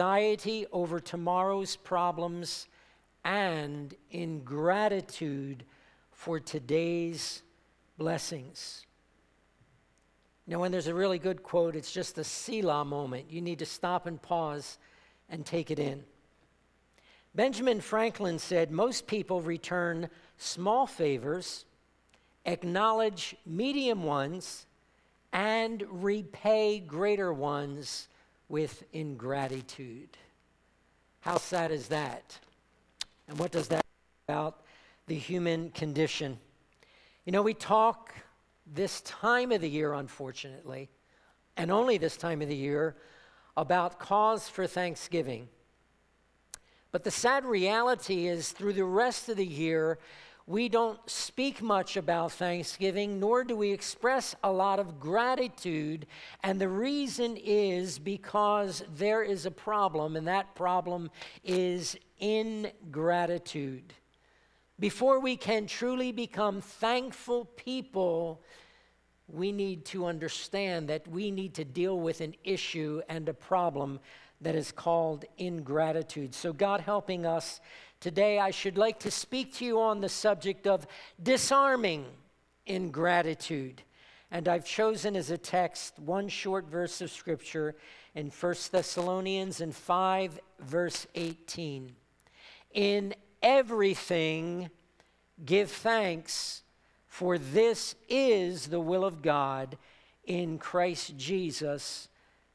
anxiety over tomorrow's problems, and ingratitude for today's blessings. Now, when there's a really good quote, it's just a Selah moment. You need to stop and pause and take it in. Benjamin Franklin said most people return small favors, acknowledge medium ones, and repay greater ones with ingratitude. How sad is that? And what does that about the human condition? You know, we talk this time of the year, unfortunately, and only this time of the year, about cause for thanksgiving. But the sad reality is, through the rest of the year, we don't speak much about Thanksgiving, nor do we express a lot of gratitude. And the reason is because there is a problem, and that problem is ingratitude. Before we can truly become thankful people, we need to understand that we need to deal with an issue and a problem that is called ingratitude. So, God helping us today, I should like to speak to you on the subject of disarming ingratitude. And I've chosen as a text one short verse of scripture in 1 Thessalonians and 5, verse 18. In everything, give thanks, for this is the will of God in Christ Jesus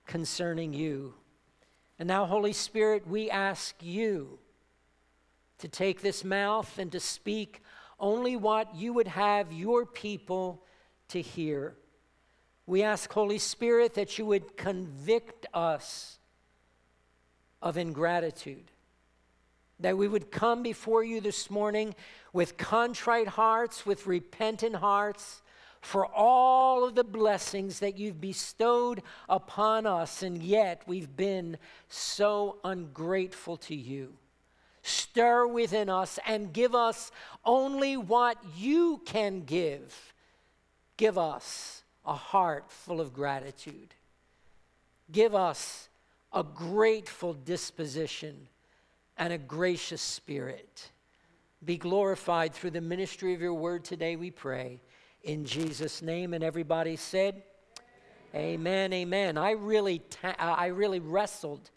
concerning you. And now, Holy Spirit, we ask you to take this mouth and to speak only what you would have your people to hear. We ask, Holy Spirit, that you would convict us of ingratitude, that we would come before you this morning with contrite hearts, with repentant hearts, for all of the blessings that you've bestowed upon us, and yet we've been so ungrateful to you. Stir within us and give us only what you can give. Give us a heart full of gratitude. Give us a grateful disposition and a gracious spirit. Be glorified through the ministry of your word today, we pray in Jesus' name. And everybody said, Amen, amen. I really, ta- uh, I really wrestled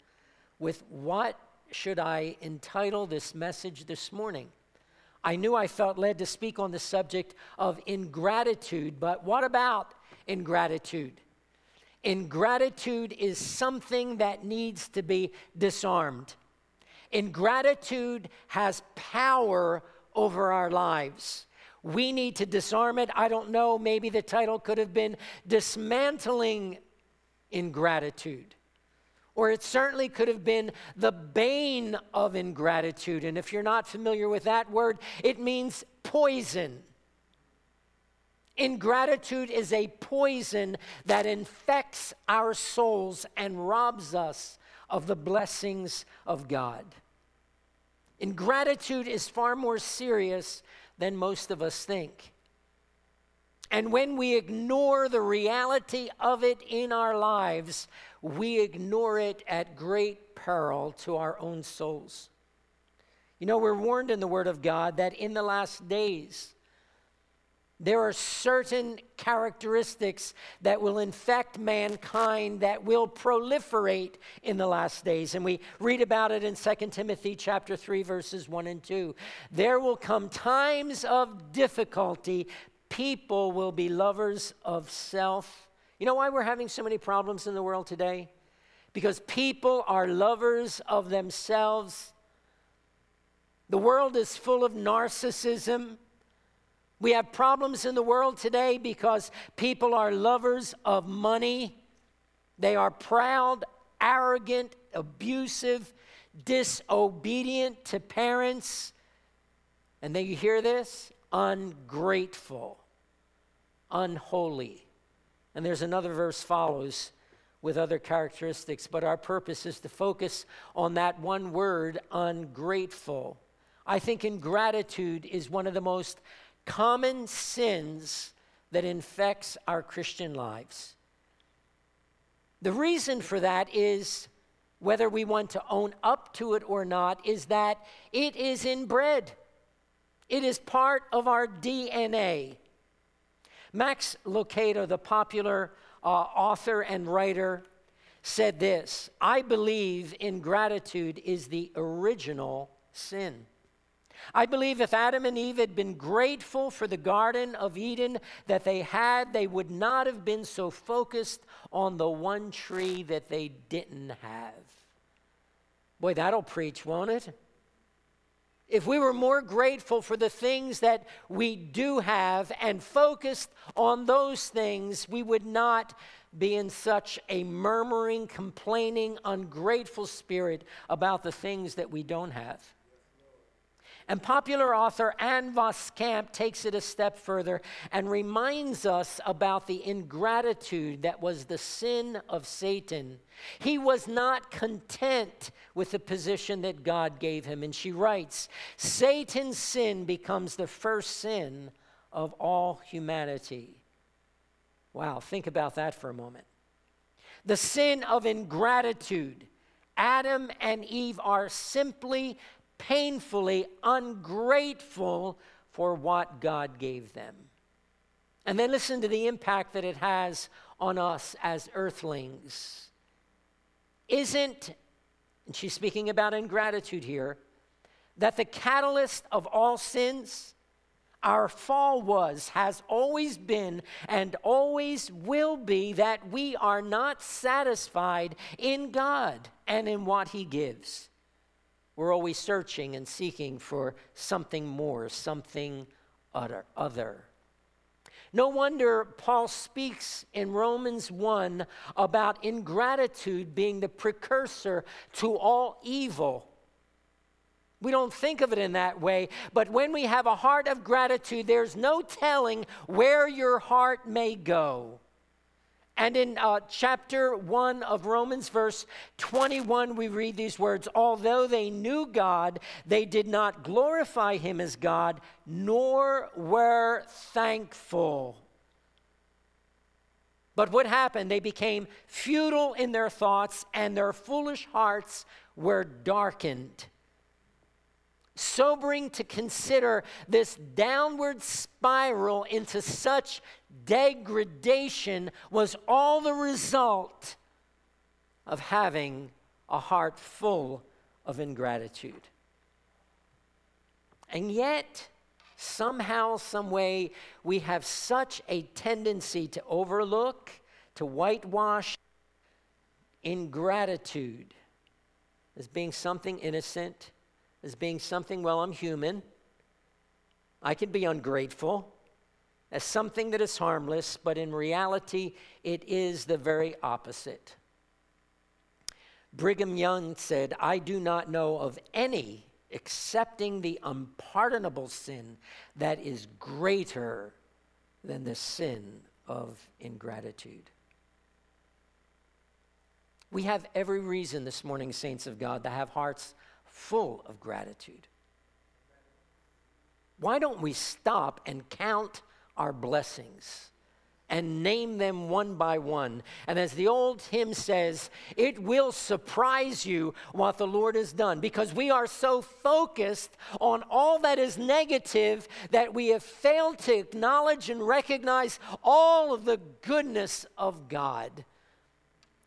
with what should I entitle this message this morning. I knew I felt led to speak on the subject of ingratitude, but what about ingratitude? Ingratitude is something that needs to be disarmed. Ingratitude has power over our lives. We need to disarm it. I don't know, maybe the title could have been Dismantling Ingratitude. Or it certainly could have been the bane of ingratitude. And if you're not familiar with that word, it means poison. Ingratitude is a poison that infects our souls and robs us of the blessings of God. Ingratitude is far more serious than most of us think. And when we ignore the reality of it in our lives, we ignore it at great peril to our own souls. You know, we're warned in the Word of God that in the last days, there are certain characteristics that will infect mankind that will proliferate in the last days. And we read about it in 2 Timothy chapter 3 verses 1 and 2. There will come times of difficulty. People will be lovers of self. You know why we're having so many problems in the world today? Because people are lovers of themselves. The world is full of narcissism we have problems in the world today because people are lovers of money. They are proud, arrogant, abusive, disobedient to parents. And then you hear this? Ungrateful, unholy. And there's another verse follows with other characteristics, but our purpose is to focus on that one word, ungrateful. I think ingratitude is one of the most common sins that infects our Christian lives. The reason for that is whether we want to own up to it or not, is that it is inbred. It is part of our DNA. Max Lucado, the popular uh, author and writer, said this I believe ingratitude is the original sin. I believe if Adam and Eve had been grateful for the Garden of Eden that they had, they would not have been so focused on the one tree that they didn't have. Boy, that'll preach, won't it? If we were more grateful for the things that we do have and focused on those things, we would not be in such a murmuring, complaining, ungrateful spirit about the things that we don't have. And popular author Ann Voskamp takes it a step further and reminds us about the ingratitude that was the sin of Satan. He was not content with the position that God gave him. And she writes Satan's sin becomes the first sin of all humanity. Wow, think about that for a moment. The sin of ingratitude. Adam and Eve are simply painfully ungrateful for what God gave them. And then listen to the impact that it has on us as earthlings. Isn't, and she's speaking about ingratitude here, that the catalyst of all sins, our fall was, has always been, and always will be that we are not satisfied in God and in what He gives. We're always searching and seeking for something more, something other. No wonder Paul speaks in Romans 1 about ingratitude being the precursor to all evil. We don't think of it in that way, but when we have a heart of gratitude, there's no telling where your heart may go. And in uh, chapter 1 of Romans, verse 21, we read these words Although they knew God, they did not glorify him as God, nor were thankful. But what happened? They became futile in their thoughts, and their foolish hearts were darkened sobering to consider this downward spiral into such degradation was all the result of having a heart full of ingratitude. And yet, somehow, someway, we have such a tendency to overlook, to whitewash ingratitude as being something innocent as being something, well, I'm human. I can be ungrateful, as something that is harmless, but in reality, it is the very opposite. Brigham Young said, I do not know of any excepting the unpardonable sin that is greater than the sin of ingratitude. We have every reason this morning, saints of God, to have hearts full of gratitude. Why don't we stop and count our blessings and name them one by one? And as the old hymn says, it will surprise you what the Lord has done because we are so focused on all that is negative that we have failed to acknowledge and recognize all of the goodness of God.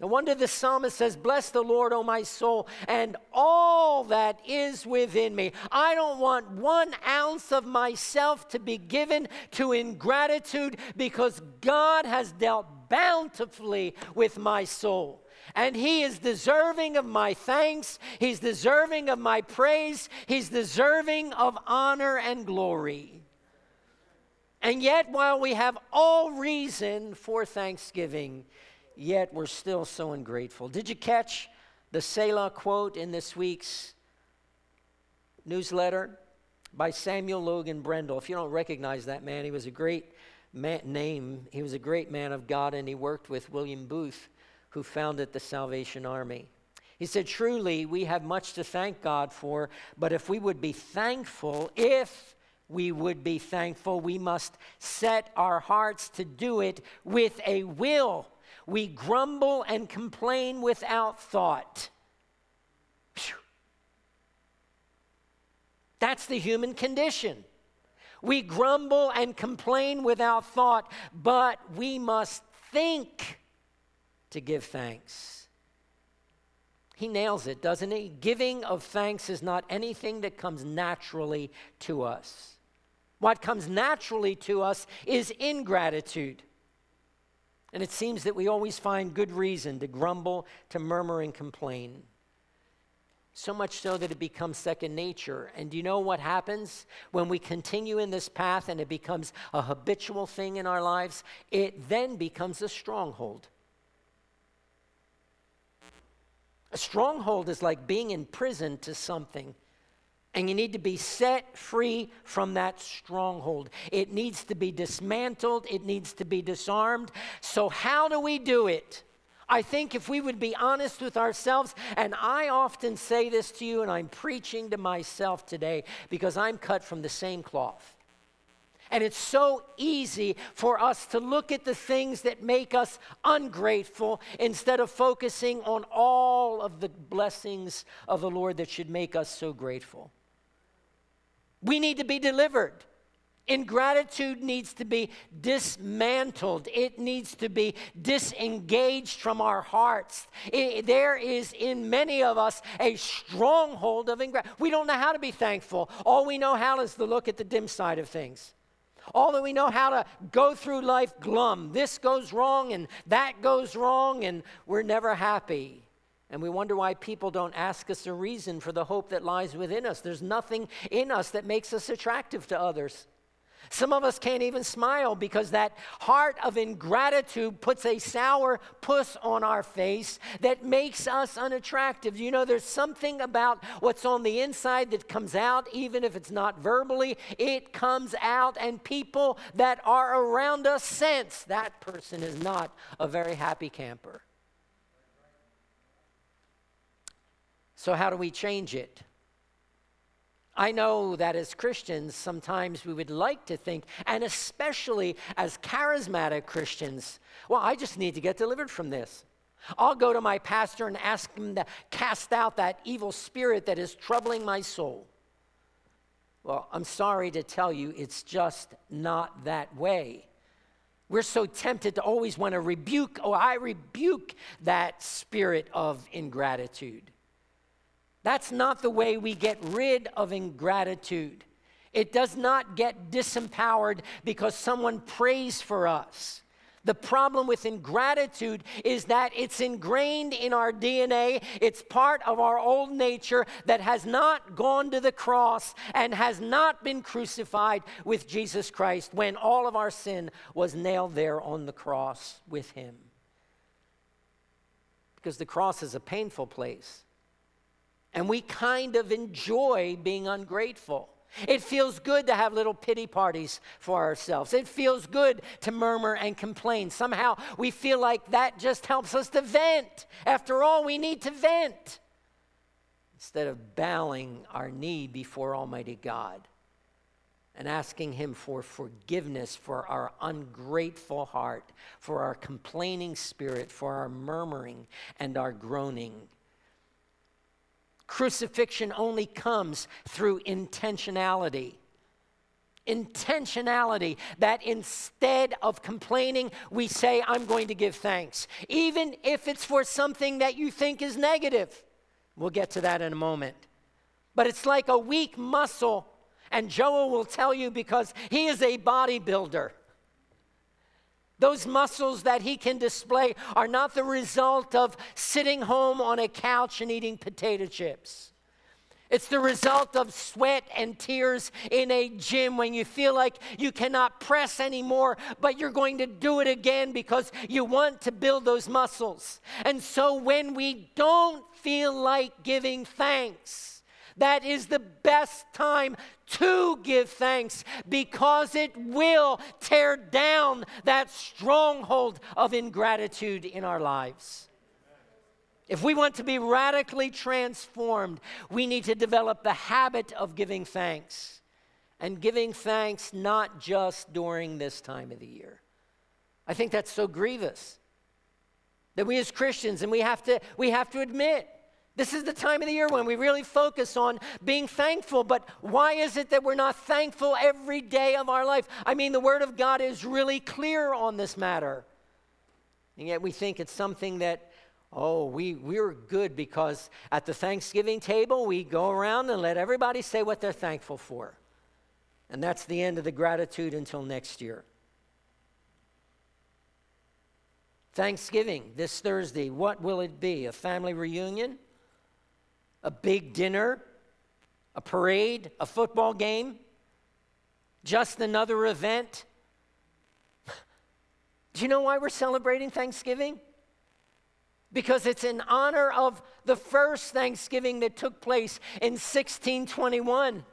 No wonder the psalmist says, Bless the Lord, O my soul, and all that is within me. I don't want one ounce of myself to be given to ingratitude because God has dealt bountifully with my soul. And he is deserving of my thanks. He's deserving of my praise. He's deserving of honor and glory. And yet, while we have all reason for thanksgiving, yet we're still so ungrateful. Did you catch the Selah quote in this week's newsletter by Samuel Logan Brengle? If you don't recognize that man, he was a great man, name. He was a great man of God, and he worked with William Booth, who founded the Salvation Army. He said, Truly, we have much to thank God for, but if we would be thankful, if we would be thankful, we must set our hearts to do it with a will we grumble and complain without thought. That's the human condition. We grumble and complain without thought, but we must think to give thanks. He nails it, doesn't he? Giving of thanks is not anything that comes naturally to us. What comes naturally to us is ingratitude. And it seems that we always find good reason to grumble, to murmur, and complain. So much so that it becomes second nature. And do you know what happens when we continue in this path and it becomes a habitual thing in our lives? It then becomes a stronghold. A stronghold is like being in prison to something. And you need to be set free from that stronghold. It needs to be dismantled, it needs to be disarmed. So, how do we do it? I think if we would be honest with ourselves, and I often say this to you, and I'm preaching to myself today because I'm cut from the same cloth. And it's so easy for us to look at the things that make us ungrateful instead of focusing on all of the blessings of the Lord that should make us so grateful. We need to be delivered. Ingratitude needs to be dismantled. It needs to be disengaged from our hearts. It, there is in many of us a stronghold of ingratitude. We don't know how to be thankful. All we know how is to look at the dim side of things. All that we know how to go through life glum. This goes wrong and that goes wrong, and we're never happy. And we wonder why people don't ask us a reason for the hope that lies within us. There's nothing in us that makes us attractive to others. Some of us can't even smile because that heart of ingratitude puts a sour puss on our face that makes us unattractive. You know, there's something about what's on the inside that comes out, even if it's not verbally, it comes out, and people that are around us sense that person is not a very happy camper. So, how do we change it? I know that as Christians, sometimes we would like to think, and especially as charismatic Christians, well, I just need to get delivered from this. I'll go to my pastor and ask him to cast out that evil spirit that is troubling my soul. Well, I'm sorry to tell you, it's just not that way. We're so tempted to always want to rebuke, oh, I rebuke that spirit of ingratitude. That's not the way we get rid of ingratitude. It does not get disempowered because someone prays for us. The problem with ingratitude is that it's ingrained in our DNA. It's part of our old nature that has not gone to the cross and has not been crucified with Jesus Christ when all of our sin was nailed there on the cross with Him. Because the cross is a painful place. And we kind of enjoy being ungrateful. It feels good to have little pity parties for ourselves. It feels good to murmur and complain. Somehow we feel like that just helps us to vent. After all, we need to vent instead of bowing our knee before Almighty God and asking Him for forgiveness for our ungrateful heart, for our complaining spirit, for our murmuring and our groaning. Crucifixion only comes through intentionality. Intentionality that instead of complaining, we say, I'm going to give thanks, even if it's for something that you think is negative. We'll get to that in a moment. But it's like a weak muscle, and Joel will tell you because he is a bodybuilder. Those muscles that he can display are not the result of sitting home on a couch and eating potato chips. It's the result of sweat and tears in a gym when you feel like you cannot press anymore, but you're going to do it again because you want to build those muscles. And so when we don't feel like giving thanks, that is the best time to give thanks because it will tear down that stronghold of ingratitude in our lives. If we want to be radically transformed, we need to develop the habit of giving thanks. And giving thanks not just during this time of the year. I think that's so grievous that we as Christians, and we have to, we have to admit, This is the time of the year when we really focus on being thankful. But why is it that we're not thankful every day of our life? I mean, the Word of God is really clear on this matter. And yet we think it's something that, oh, we, we're good because at the Thanksgiving table, we go around and let everybody say what they're thankful for. And that's the end of the gratitude until next year. Thanksgiving this Thursday, what will it be? A family reunion? A big dinner, a parade, a football game, just another event. Do you know why we're celebrating Thanksgiving? Because it's in honor of the first Thanksgiving that took place in 1621.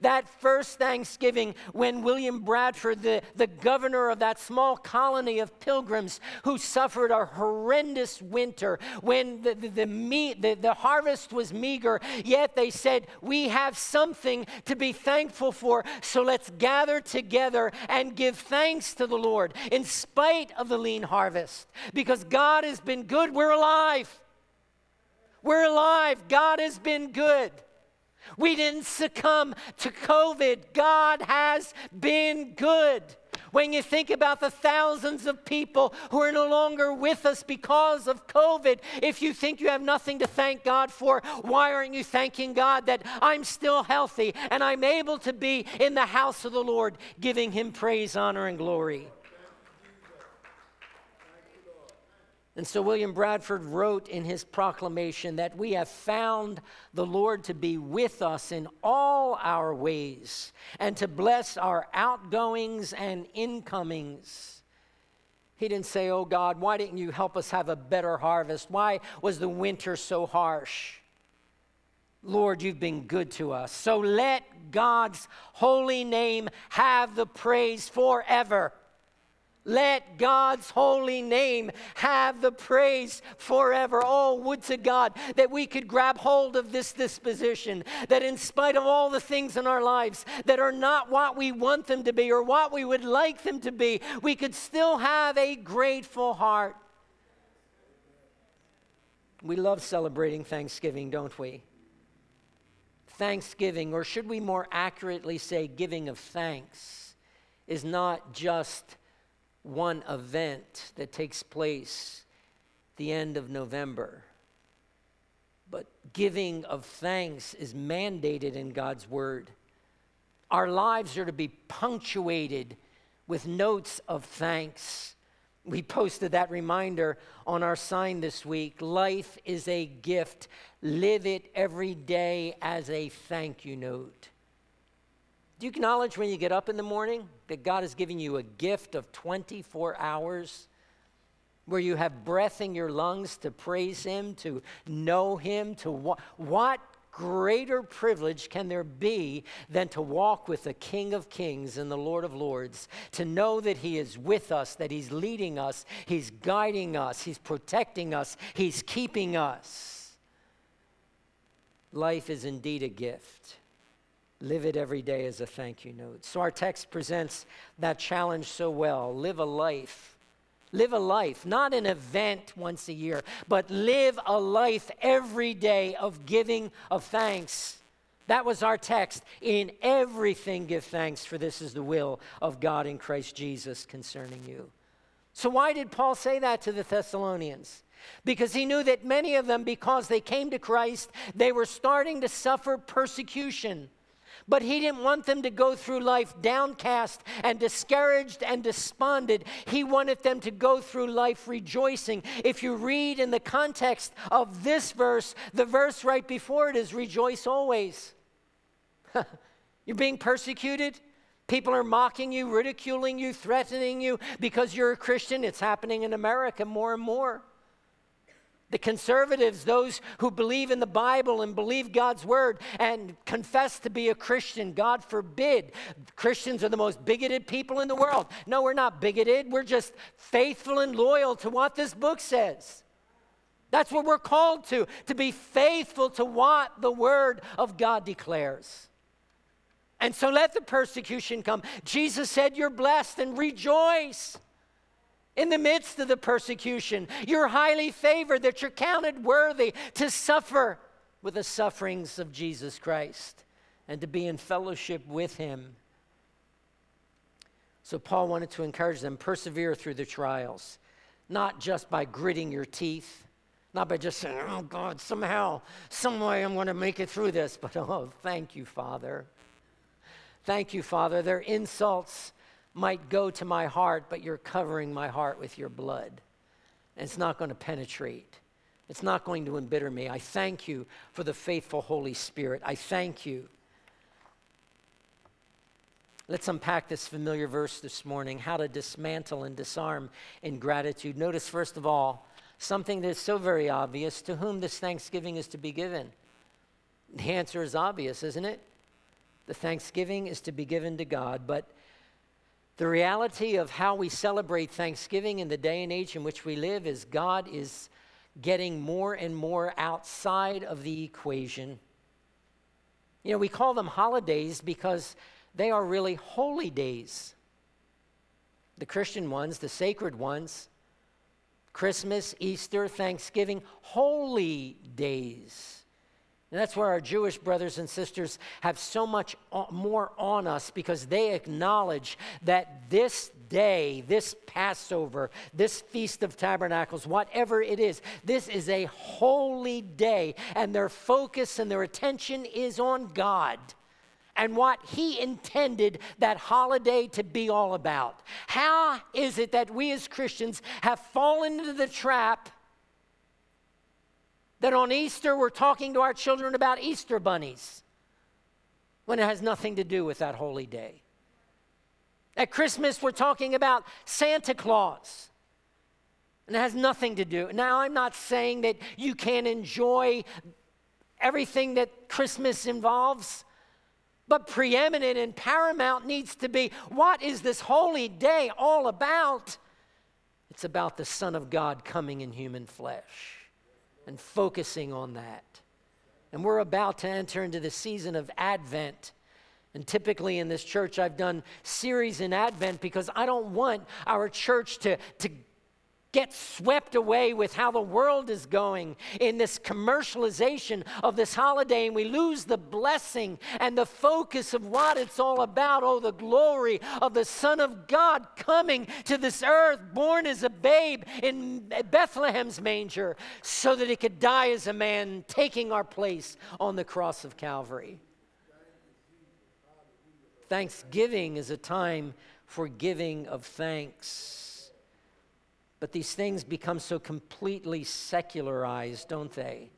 That first Thanksgiving, when William Bradford, the, the governor of that small colony of pilgrims who suffered a horrendous winter, when the, the, the, the, the harvest was meager, yet they said, We have something to be thankful for, so let's gather together and give thanks to the Lord in spite of the lean harvest. Because God has been good, we're alive. We're alive. God has been good. We didn't succumb to COVID. God has been good. When you think about the thousands of people who are no longer with us because of COVID, if you think you have nothing to thank God for, why aren't you thanking God that I'm still healthy and I'm able to be in the house of the Lord, giving Him praise, honor, and glory? And so William Bradford wrote in his proclamation that we have found the Lord to be with us in all our ways and to bless our outgoings and incomings. He didn't say, Oh God, why didn't you help us have a better harvest? Why was the winter so harsh? Lord, you've been good to us. So let God's holy name have the praise forever. Let God's holy name have the praise forever. Oh, would to God that we could grab hold of this disposition, that in spite of all the things in our lives that are not what we want them to be or what we would like them to be, we could still have a grateful heart. We love celebrating Thanksgiving, don't we? Thanksgiving, or should we more accurately say giving of thanks, is not just one event that takes place the end of November. But giving of thanks is mandated in God's word. Our lives are to be punctuated with notes of thanks. We posted that reminder on our sign this week. Life is a gift. Live it every day as a thank you note. Do you acknowledge when you get up in the morning that God is giving you a gift of 24 hours where you have breath in your lungs to praise Him, to know Him, to wa- what greater privilege can there be than to walk with the King of Kings and the Lord of Lords, to know that He is with us, that He's leading us, He's guiding us, He's protecting us, He's keeping us? Life is indeed a gift. Live it every day as a thank you note. So our text presents that challenge so well. Live a life. Live a life, not an event once a year, but live a life every day of giving of thanks. That was our text. In everything, give thanks, for this is the will of God in Christ Jesus concerning you. So, why did Paul say that to the Thessalonians? Because he knew that many of them, because they came to Christ, they were starting to suffer persecution. But he didn't want them to go through life downcast and discouraged and despondent. He wanted them to go through life rejoicing. If you read in the context of this verse, the verse right before it is rejoice always. you're being persecuted. People are mocking you, ridiculing you, threatening you because you're a Christian. It's happening in America more and more. The conservatives, those who believe in the Bible and believe God's word and confess to be a Christian, God forbid. Christians are the most bigoted people in the world. No, we're not bigoted. We're just faithful and loyal to what this book says. That's what we're called to, to be faithful to what the word of God declares. And so let the persecution come. Jesus said, You're blessed and rejoice. In the midst of the persecution. You're highly favored, that you're counted worthy to suffer with the sufferings of Jesus Christ and to be in fellowship with him. So, Paul wanted to encourage them persevere through the trials, not just by gritting your teeth, not by just saying, oh God, somehow, some way I'm going to make it through this, but oh, thank you, Father. Thank you, Father. Their insults might go to my heart, but you're covering my heart with your blood. And it's not going to penetrate. It's not going to embitter me. I thank you for the faithful Holy Spirit. I thank you. Let's unpack this familiar verse this morning how to dismantle and disarm ingratitude. Notice, first of all, something that is so very obvious to whom this thanksgiving is to be given. The answer is obvious, isn't it? The thanksgiving is to be given to God, but the reality of how we celebrate Thanksgiving in the day and age in which we live is God is getting more and more outside of the equation. You know, we call them holidays because they are really holy days. The Christian ones, the sacred ones, Christmas, Easter, Thanksgiving, holy days. And that's where our Jewish brothers and sisters have so much uh, more on us because they acknowledge that this day, this Passover, this Feast of Tabernacles, whatever it is, this is a holy day. And their focus and their attention is on God and what He intended that holiday to be all about. How is it that we as Christians have fallen into the trap that on Easter we're talking to our children about Easter bunnies when it has nothing to do with that holy day. At Christmas we're talking about Santa Claus. And it has nothing to do. Now, I'm not saying that you can't enjoy everything that Christmas involves, but preeminent and paramount needs to be what is this holy day all about? It's about the Son of God coming in human flesh and focusing on that. And we're about to enter into the season of Advent. And typically in this church, I've done series in Advent because I don't want our church to, to get swept away with how the world is going in this commercialization of this holiday, and we lose the blessing and the focus of what it's all about. Oh, the glory of the Son of God coming to this earth, born as a babe in Bethlehem's manger, so that he could die as a man, taking our place on the cross of Calvary. Thanksgiving is a time for giving of thanks. But these things become so completely secularized, don't they?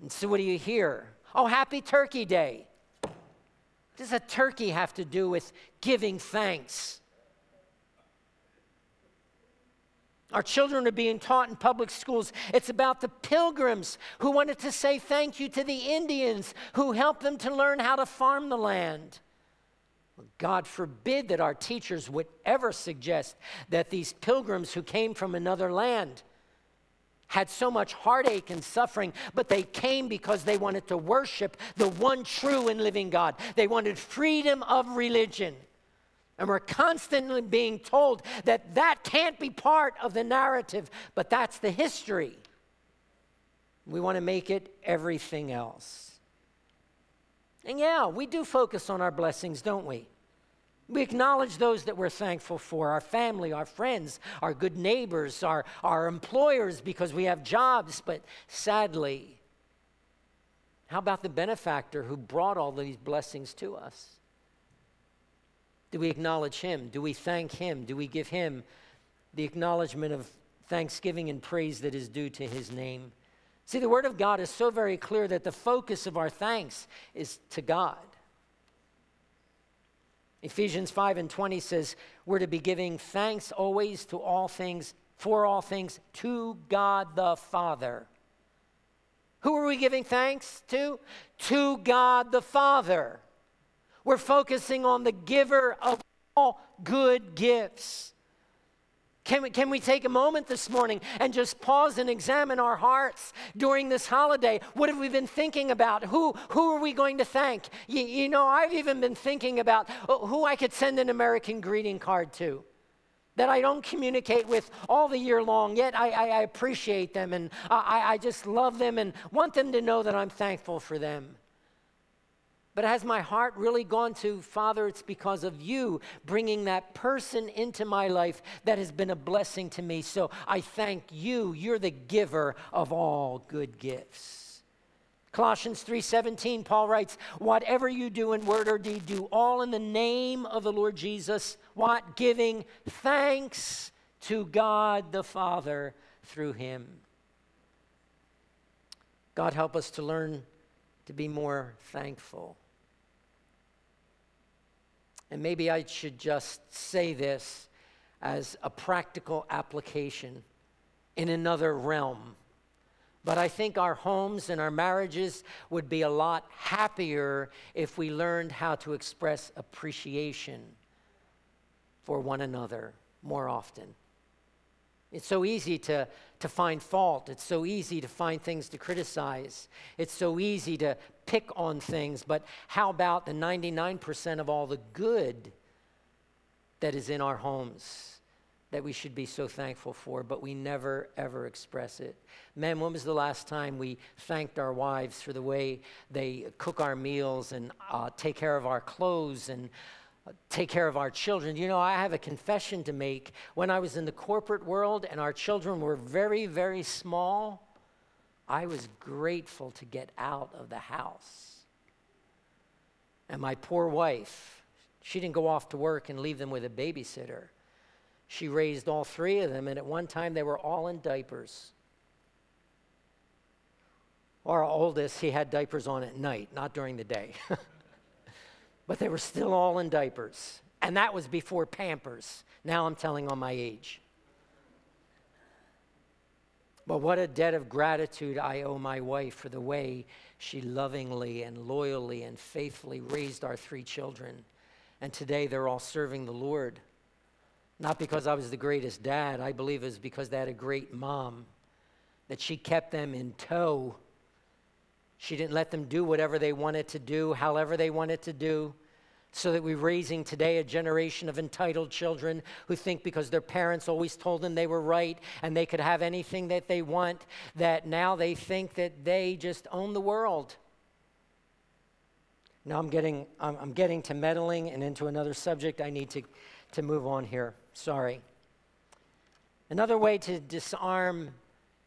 And so, what do you hear? Oh, happy Turkey Day. What does a turkey have to do with giving thanks? Our children are being taught in public schools. It's about the pilgrims who wanted to say thank you to the Indians who helped them to learn how to farm the land. God forbid that our teachers would ever suggest that these pilgrims who came from another land had so much heartache and suffering, but they came because they wanted to worship the one true and living God. They wanted freedom of religion. And we're constantly being told that that can't be part of the narrative, but that's the history. We want to make it everything else. And yeah, we do focus on our blessings, don't we? We acknowledge those that we're thankful for our family, our friends, our good neighbors, our, our employers because we have jobs. But sadly, how about the benefactor who brought all these blessings to us? Do we acknowledge him? Do we thank him? Do we give him the acknowledgement of thanksgiving and praise that is due to his name? See, the Word of God is so very clear that the focus of our thanks is to God. Ephesians 5 and 20 says, We're to be giving thanks always to all things, for all things, to God the Father. Who are we giving thanks to? To God the Father. We're focusing on the giver of all good gifts. Can we, can we take a moment this morning and just pause and examine our hearts during this holiday? What have we been thinking about? Who, who are we going to thank? You, you know, I've even been thinking about uh, who I could send an American greeting card to. that I don't communicate with all the year long, yet I, I, I appreciate them and I, I just love them and want them to know that I'm thankful for them. But has my heart really gone to, Father, it's because of you bringing that person into my life that has been a blessing to me. So I thank you. You're the giver of all good gifts. Colossians 3:17 Paul writes, "Whatever you do in word or deed, do all in the name of the Lord Jesus, what giving thanks to God the Father through him." God help us to learn to be more thankful. And maybe I should just say this as a practical application in another realm. But I think our homes and our marriages would be a lot happier if we learned how to express appreciation for one another more often. It's so easy to, to find fault. It's so easy to find things to criticize. It's so easy to pick on things. But how about the 99% of all the good that is in our homes? that we should be so thankful for, but we never, ever express it. Man, when was the last time we thanked our wives for the way they cook our meals and uh, take care of our clothes and take care of our children? You know, I have a confession to make. When I was in the corporate world and our children were very, very small, I was grateful to get out of the house. And my poor wife, she didn't go off to work and leave them with a babysitter. She raised all three of them, and at one time they were all in diapers. Our oldest, he had diapers on at night, not during the day. but they were still all in diapers. And that was before Pampers. Now I'm telling on my age. But what a debt of gratitude I owe my wife for the way she lovingly and loyally and faithfully raised our three children. And today they're all serving the Lord. Not because I was the greatest dad, I believe it was because they had a great mom, that she kept them in tow. She didn't let them do whatever they wanted to do, however they wanted to do, so that we're raising today a generation of entitled children who think because their parents always told them they were right and they could have anything that they want, that now they think that they just own the world. Now I'm getting, I'm, I'm getting to meddling and into another subject I need to, to move on here. Sorry. Another way to disarm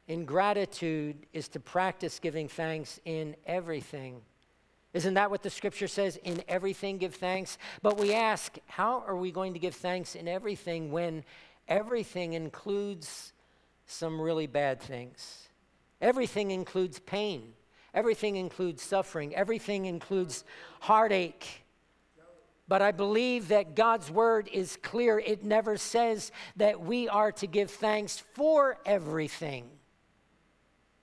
ingratitude is to practice giving thanks in everything. Isn't that what the scripture says? In everything, give thanks. But we ask, how are we going to give thanks in everything when everything includes some really bad things? Everything includes pain, everything includes suffering, everything includes heartache. But I believe that God's word is clear. It never says that we are to give thanks for everything.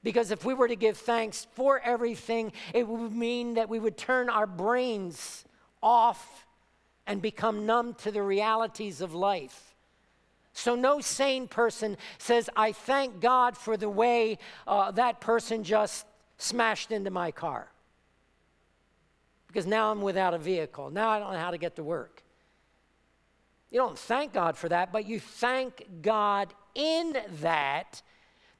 Because if we were to give thanks for everything, it would mean that we would turn our brains off and become numb to the realities of life. So, no sane person says, I thank God for the way uh, that person just smashed into my car because now I'm without a vehicle. Now I don't know how to get to work. You don't thank God for that, but you thank God in that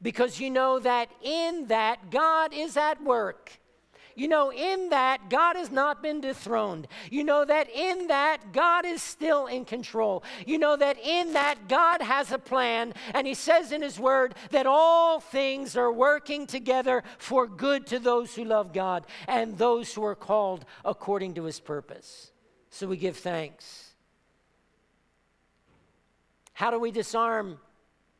because you know that in that God is at work. You know, in that, God has not been dethroned. You know that in that, God is still in control. You know that in that, God has a plan. And He says in His Word that all things are working together for good to those who love God and those who are called according to His purpose. So we give thanks. How do we disarm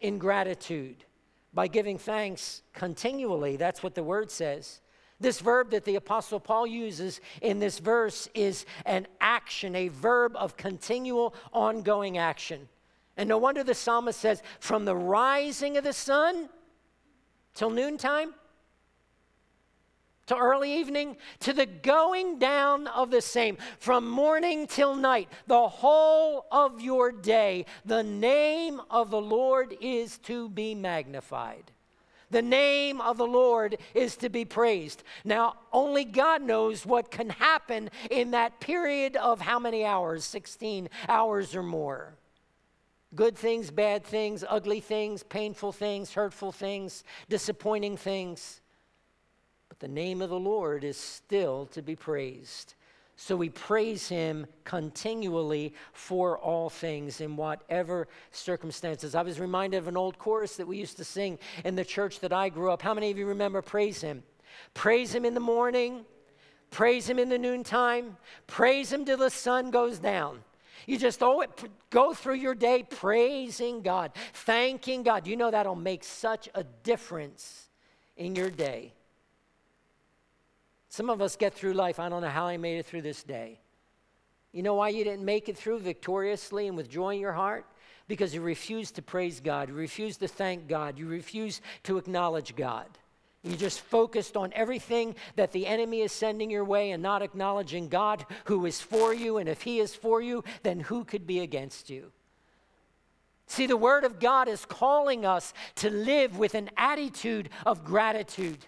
ingratitude? By giving thanks continually. That's what the Word says. This verb that the Apostle Paul uses in this verse is an action, a verb of continual, ongoing action. And no wonder the psalmist says, from the rising of the sun till noontime, to early evening, to the going down of the same, from morning till night, the whole of your day, the name of the Lord is to be magnified. The name of the Lord is to be praised. Now, only God knows what can happen in that period of how many hours? 16 hours or more. good things, bad things, ugly things, painful things, hurtful things, disappointing things. But the name of the Lord is still to be praised. So we praise him continually for all things in whatever circumstances. I was reminded of an old chorus that we used to sing in the church that I grew up. How many of you remember praise him? Praise him in the morning, praise him in the noontime, praise him till the sun goes down. You just oh, go through your day praising God, thanking God. You know that'll make such a difference in your day. Some of us get through life, I don't know how I made it through this day. You know why you didn't make it through victoriously and with joy in your heart? Because you refused to praise God, you refused to thank God, you refused to acknowledge God. You just focused on everything that the enemy is sending your way and not acknowledging God who is for you. And if he is for you, then who could be against you? See, the Word of God is calling us to live with an attitude of gratitude.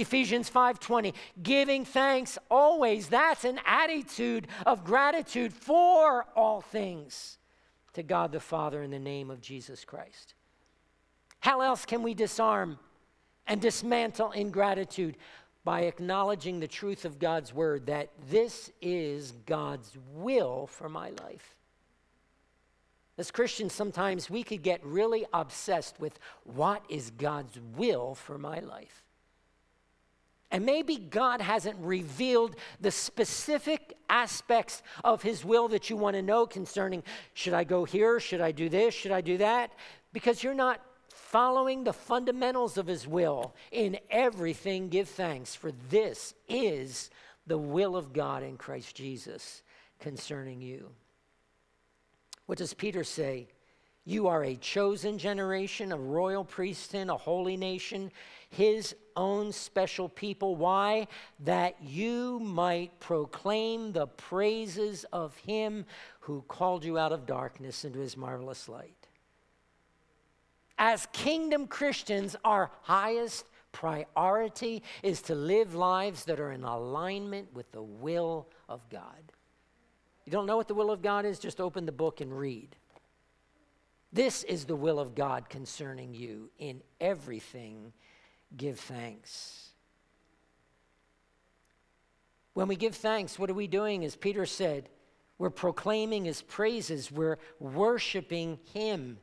Ephesians 5:20 giving thanks always that's an attitude of gratitude for all things to God the Father in the name of Jesus Christ. How else can we disarm and dismantle ingratitude by acknowledging the truth of God's word that this is God's will for my life. As Christians, sometimes we could get really obsessed with what is God's will for my life. And maybe God hasn't revealed the specific aspects of His will that you want to know concerning should I go here? Should I do this? Should I do that? Because you're not following the fundamentals of his will. In everything, give thanks, for this is the will of God in Christ Jesus concerning you. What does Peter say? You are a chosen generation, a royal priesthood, a holy nation, his own special people. Why? That you might proclaim the praises of him who called you out of darkness into his marvelous light as kingdom Christians, our highest priority is to live lives that are in alignment with the will of God. You don't know what the will of God is? Just open the book and read. This is the will of God concerning you. In everything, give thanks. When we give thanks, what are we doing? As Peter said, we're proclaiming his praises, we're worshiping him.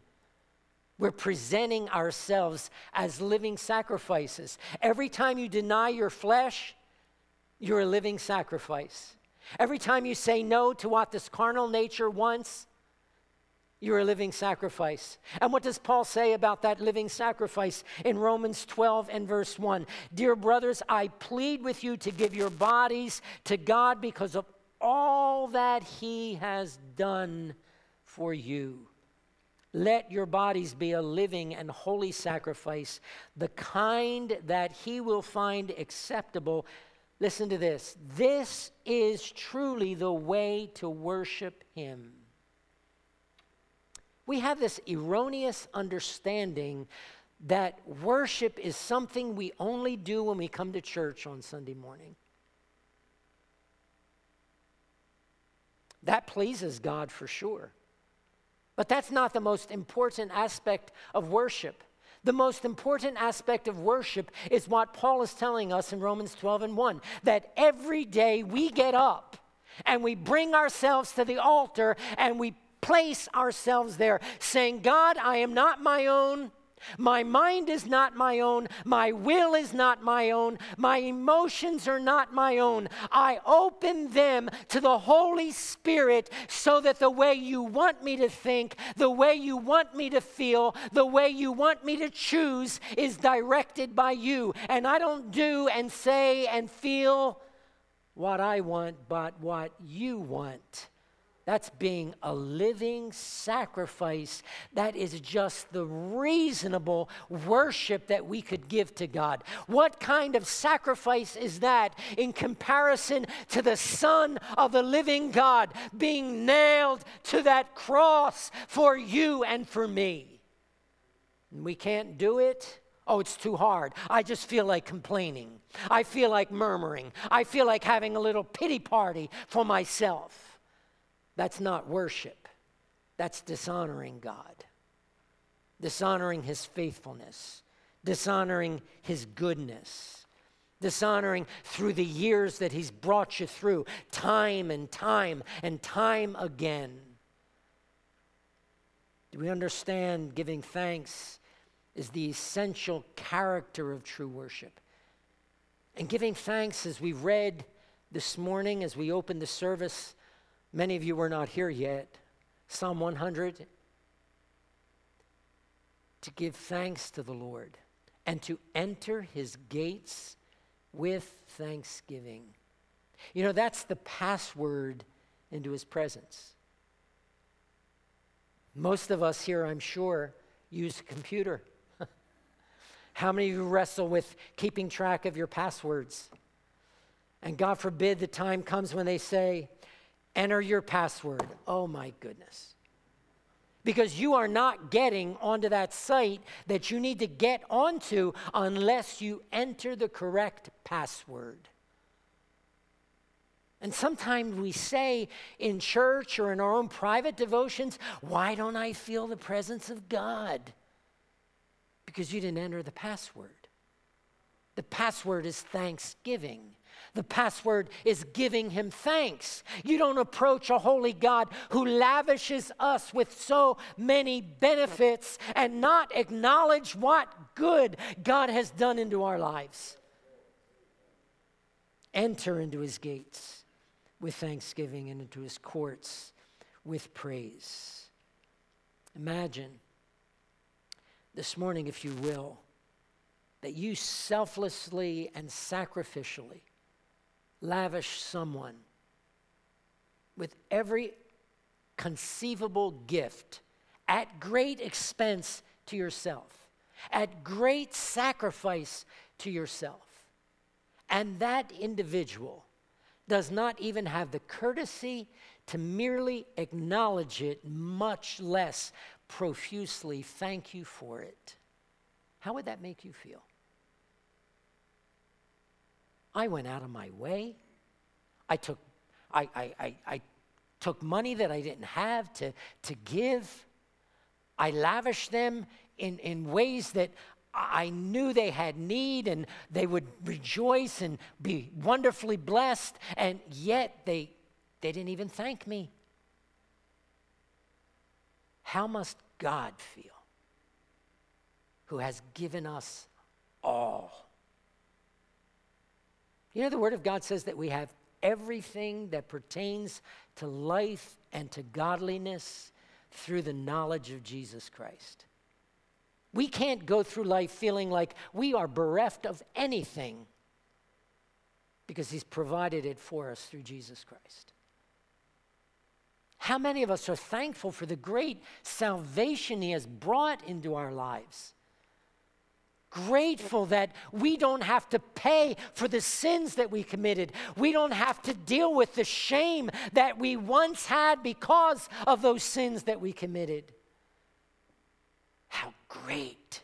We're presenting ourselves as living sacrifices. Every time you deny your flesh, you're a living sacrifice. Every time you say no to what this carnal nature wants, you're a living sacrifice. And what does Paul say about that living sacrifice in Romans 12 and verse 1? Dear brothers, I plead with you to give your bodies to God because of all that he has done for you. Let your bodies be a living and holy sacrifice, the kind that he will find acceptable. Listen to this. This is truly the way to worship him. We have this erroneous understanding that worship is something we only do when we come to church on Sunday morning. That pleases God for sure. But that's not the most important aspect of worship. The most important aspect of worship is what Paul is telling us in Romans 12 and 1 that every day we get up and we bring ourselves to the altar and we place ourselves there, saying, God, I am not my own. My mind is not my own. My will is not my own. My emotions are not my own. I open them to the Holy Spirit so that the way you want me to think, the way you want me to feel, the way you want me to choose is directed by you. And I don't do and say and feel what I want, but what you want. That's being a living sacrifice. That is just the reasonable worship that we could give to God. What kind of sacrifice is that in comparison to the Son of the living God being nailed to that cross for you and for me? we can't do it. Oh, it's too hard. I just feel like complaining. I feel like murmuring. I feel like having a little pity party for myself. That's not worship. that's dishonoring God, dishonoring his faithfulness, dishonoring his goodness, dishonoring through the years that he's brought you through, time and time and time again. Do we understand giving thanks is the essential character of true worship? And giving thanks, as we read this morning, as we opened the service, many of you were not here yet. Psalm 100 to give thanks to the Lord and to enter his gates with thanksgiving. You know, that's the password into his presence. Most of us here, I'm sure, use a computer. How many of you wrestle with keeping track of your passwords? And God forbid the time comes when they say, enter your password. Oh my goodness. Because you are not getting onto that site that you need to get onto unless you enter the correct password. And sometimes we say in church or in our own private devotions, Why don't I feel the presence of God? Because you didn't enter the password. The password is thanksgiving. The password is giving him thanks. You don't approach a holy God who lavishes us with so many benefits and not acknowledge what good God has done into our lives. Enter into his gates with thanksgiving and into his courts with praise. Imagine this morning, if you will, that you selflessly and sacrificially lavish someone with every conceivable gift at great expense to yourself, at great sacrifice to yourself. And that individual does not even have the courtesy to merely acknowledge it, much less profusely thank you for it. How would that make you feel? I went out of my way. I took, I, I, I, I took money that I didn't have to, to give. I lavished them in, in ways that I knew they had need and they would rejoice and be wonderfully blessed, and yet they, they didn't even thank me. How must God feel who has given us all? You know, the Word of God says that we have everything that pertains to life and to godliness through the knowledge of Jesus Christ. We can't go through life feeling like we are bereft of anything because He's provided it for us through Jesus Christ. How many of us are thankful for the great salvation He has brought into our lives? Grateful that we don't have to pay for the sins that we committed. We don't have to deal with the shame that we once had because of those sins that we committed. How great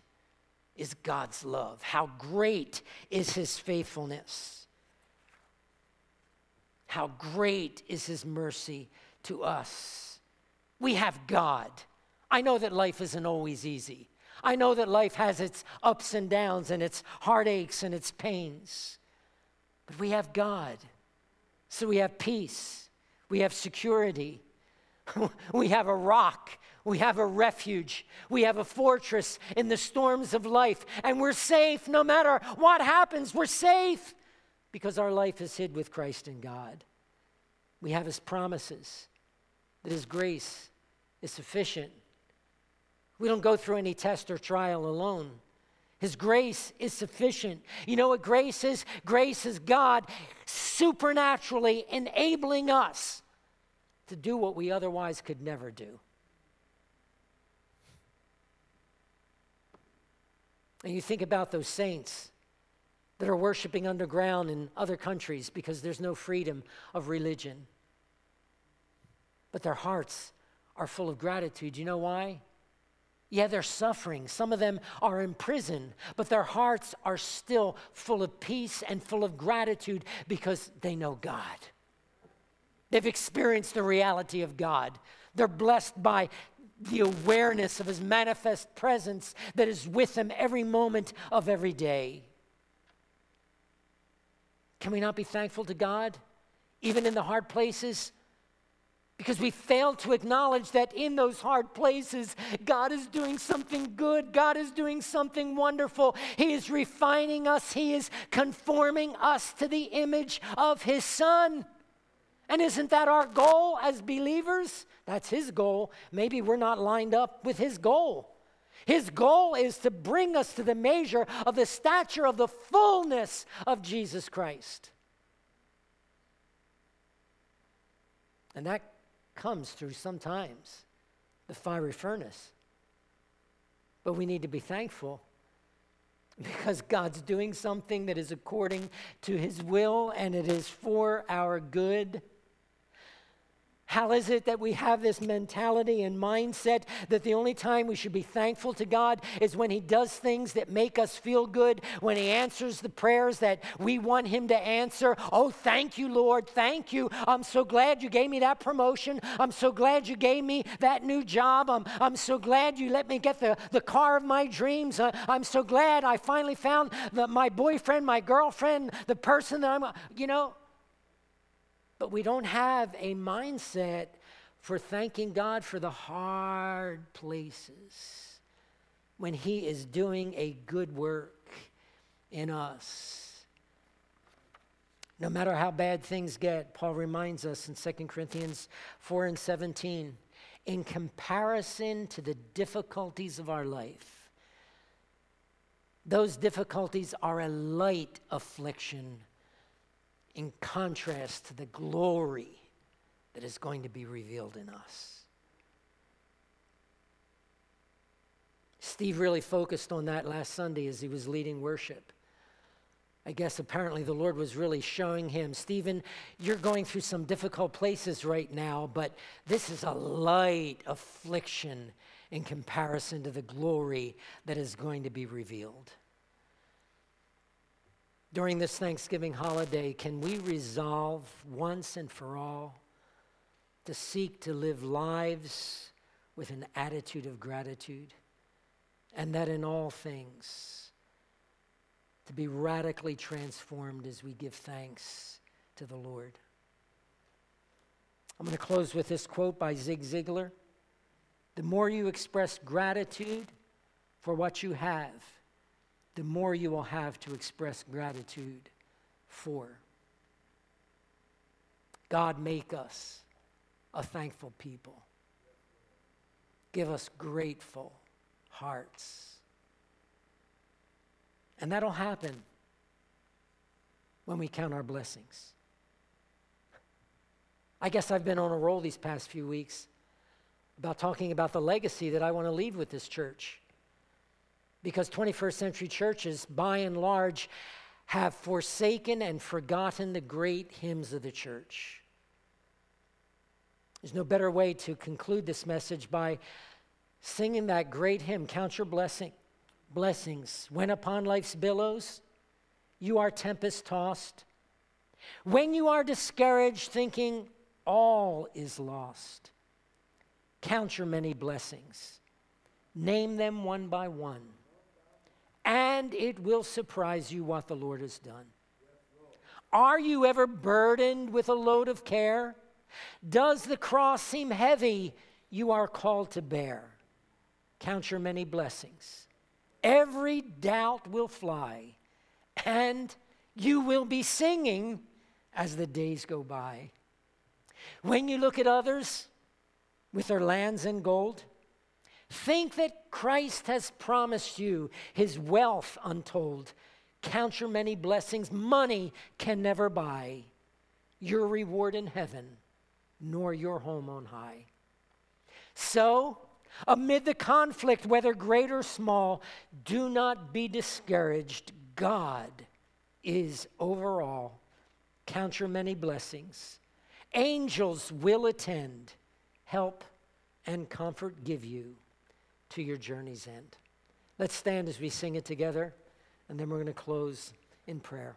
is God's love! How great is His faithfulness! How great is His mercy to us! We have God. I know that life isn't always easy. I know that life has its ups and downs and its heartaches and its pains. But we have God. So we have peace. We have security. we have a rock. We have a refuge. We have a fortress in the storms of life. And we're safe no matter what happens. We're safe because our life is hid with Christ in God. We have his promises that his grace is sufficient we don't go through any test or trial alone. His grace is sufficient. You know what grace is? Grace is God supernaturally enabling us to do what we otherwise could never do. And you think about those saints that are worshiping underground in other countries because there's no freedom of religion. But their hearts are full of gratitude. You know why? Yeah, they're suffering. Some of them are in prison, but their hearts are still full of peace and full of gratitude because they know God. They've experienced the reality of God. They're blessed by the awareness of his manifest presence that is with them every moment of every day. Can we not be thankful to God, even in the hard places? Because we fail to acknowledge that in those hard places, God is doing something good. God is doing something wonderful. He is refining us, He is conforming us to the image of His Son. And isn't that our goal as believers? That's His goal. Maybe we're not lined up with His goal. His goal is to bring us to the measure of the stature of the fullness of Jesus Christ. And that comes through sometimes the fiery furnace. But we need to be thankful because God's doing something that is according to his will and it is for our good. How is it that we have this mentality and mindset that the only time we should be thankful to God is when He does things that make us feel good, when He answers the prayers that we want Him to answer? Oh, thank you, Lord. Thank you. I'm so glad you gave me that promotion. I'm so glad you gave me that new job. I'm, I'm so glad you let me get the, the car of my dreams. Uh, I'm so glad I finally found the, my boyfriend, my girlfriend, the person that I'm, you know. But we don't have a mindset for thanking God for the hard places when He is doing a good work in us. No matter how bad things get, Paul reminds us in 2 Corinthians 4 and 17, in comparison to the difficulties of our life, those difficulties are a light affliction in contrast to the glory that is going to be revealed in us. Steve really focused on that last Sunday as he was leading worship. I guess apparently the Lord was really showing him, Stephen, you're going through some difficult places right now, but this is a light affliction in comparison to the glory that is going to be revealed during this Thanksgiving holiday, can we resolve once and for all to seek to live lives with an attitude of gratitude? And that in all things, to be radically transformed as we give thanks to the Lord. I'm going to close with this quote by Zig Ziglar The more you express gratitude for what you have, the more you will have to express gratitude for. God, make us a thankful people. Give us grateful hearts. And that'll happen when we count our blessings. I guess I've been on a roll these past few weeks about talking about the legacy that I want to leave with this church because 21st century churches, by and large, have forsaken and forgotten the great hymns of the church. There's no better way to conclude this message by singing that great hymn, Count Your Blessing, Blessings. When upon life's billows you are tempest tossed, when you are discouraged, thinking all is lost, count your many blessings. Name them one by one and it will surprise you what the Lord has done. Are you ever burdened with a load of care? Does the cross seem heavy you are called to bear? Count your many blessings. Every doubt will fly, and you will be singing as the days go by. When you look at others with their lands and gold, Think that Christ has promised you his wealth untold. Count your many blessings. Money can never buy your reward in heaven, nor your home on high. So, amid the conflict, whether great or small, do not be discouraged. God is over all. Count your many blessings. Angels will attend, help, and comfort give you to your journey's end. Let's stand as we sing it together, and then we're going to close in prayer.